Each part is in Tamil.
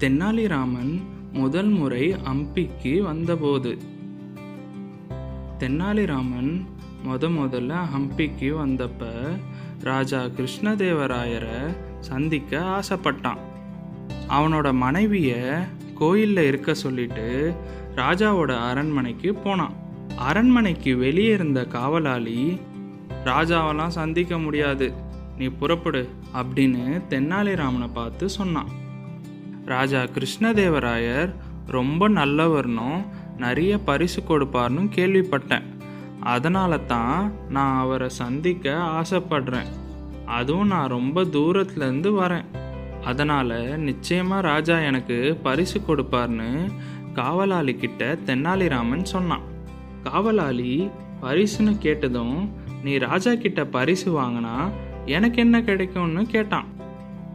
தென்னாலிராமன் முதல் முறை ஹம்பிக்கு வந்தபோது. தென்னாலிராமன் முத முதல்ல ஹம்பிக்கு வந்தப்ப ராஜா கிருஷ்ணதேவராயரை சந்திக்க ஆசைப்பட்டான். அவனோட மனைவிய கோயிலில் இருக்க சொல்லிட்டு ராஜாவோட அரண்மனைக்கு போனான். அரண்மனைக்கு வெளியே இருந்த காவலாளி ராஜாவெல்லாம் சந்திக்க முடியாது. நீ புறப்படு அப்படின்னு தென்னாலிராமனை பார்த்து சொன்னான். ராஜா கிருஷ்ணதேவராயர் ரொம்ப நல்லவர்னும் நிறைய பரிசு கொடுப்பார்னு கேள்விப்பட்டேன். அதனால தான் நான் அவரை சந்திக்க ஆசைப்படுறேன். அதுவும் நான் ரொம்ப தூரத்துலேருந்து வரேன். அதனால் நிச்சயமாக ராஜா எனக்கு பரிசு கொடுப்பார்னு காவலாளி கிட்ட தென்னாலிராமன் சொன்னான். காவலாளி பரிசுன்னு கேட்டதும் நீ ராஜா கிட்ட பரிசு வாங்கினா எனக்கு என்ன கிடைக்கும்னு கேட்டான்.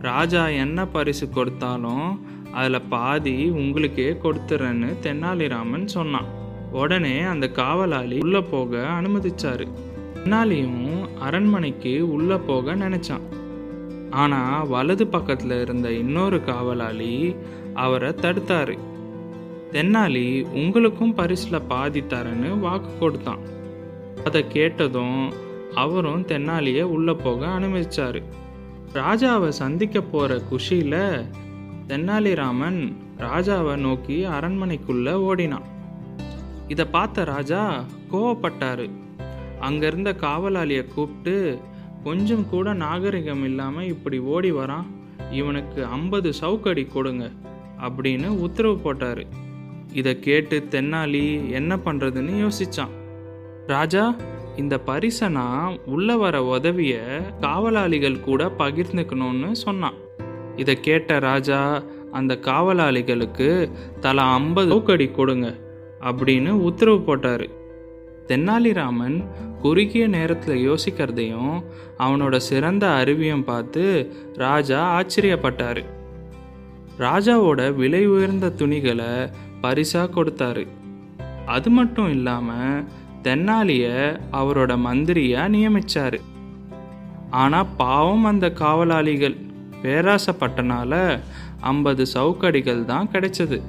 ராஜா என்ன பரிசு கொடுத்தாலும் அதில் பாதி உங்களுக்கே கொடுத்துறேன்னு தென்னாலிராமன் சொன்னான். உடனே அந்த காவலாளி உள்ளே போக அனுமதிச்சாரு. தென்னாலியும் அரண்மனைக்கு உள்ளே போக நினச்சான். ஆனால் வலது பக்கத்தில் இருந்த இன்னொரு காவலாளி அவரை தடுத்தாரு. தென்னாலி உங்களுக்கும் பரிசில் பாதி தரேன்னு வாக்கு கொடுத்தான். அதை கேட்டதும் அவரும் தென்னாலியை உள்ளே போக அனுமதிச்சாரு. ராஜாவை சந்திக்க போகிற குஷியில் தென்னாலிராமன் ராஜாவை நோக்கி அரண்மனைக்குள்ளே ஓடினான். இதை பார்த்த ராஜா கோவப்பட்டாரு. அங்கேருந்த காவலாளியை கூப்பிட்டு கொஞ்சம் கூட நாகரிகம் இல்லாமல் இப்படி ஓடி வரான். இவனுக்கு ஐம்பது சவுக்கடி கொடுங்க அப்படின்னு உத்தரவு போட்டாரு. இதை கேட்டு தென்னாலி என்ன பண்ணுறதுன்னு யோசிச்சான். ராஜா இந்த பரிசனா உள்ள வர உதவிய காவலாளிகள் கூட பகிர்ந்துக்கணும்னு சொன்னான். இதை கேட்ட ராஜா அந்த காவலாளிகளுக்கு தலா ஐம்பது ஊக்கடி கொடுங்க அப்படின்னு உத்தரவு போட்டாரு. தென்னாலிராமன் குறுகிய நேரத்தில் யோசிக்கிறதையும் அவனோட சிறந்த அறிவியும் பார்த்து ராஜா ஆச்சரியப்பட்டார். ராஜாவோட விலை உயர்ந்த துணிகளை பரிசாக கொடுத்தாரு. அது மட்டும் இல்லாமல் தென்னாலிய அவரோட மந்திரியா நியமிச்சாரு. ஆனா பாவம் அந்த காவலாளிகள். பேராசப்பட்டனால ஐம்பது சவுக்கடிகள் தான் கிடைச்சது.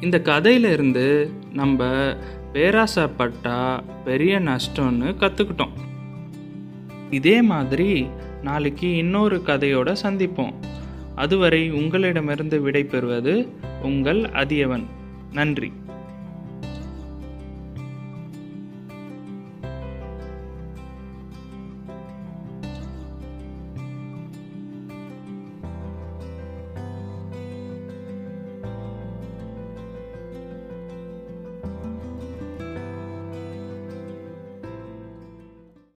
இந்த கதையிலிருந்து நம்ம பேராசப்பட்டா பெரிய நஷ்டம்னு கற்றுக்கிட்டோம் இதே மாதிரி நாளைக்கு இன்னொரு கதையோட சந்திப்போம். அதுவரை உங்களிடமிருந்து விடை பெறுவது உங்கள் அதியவன். நன்றி.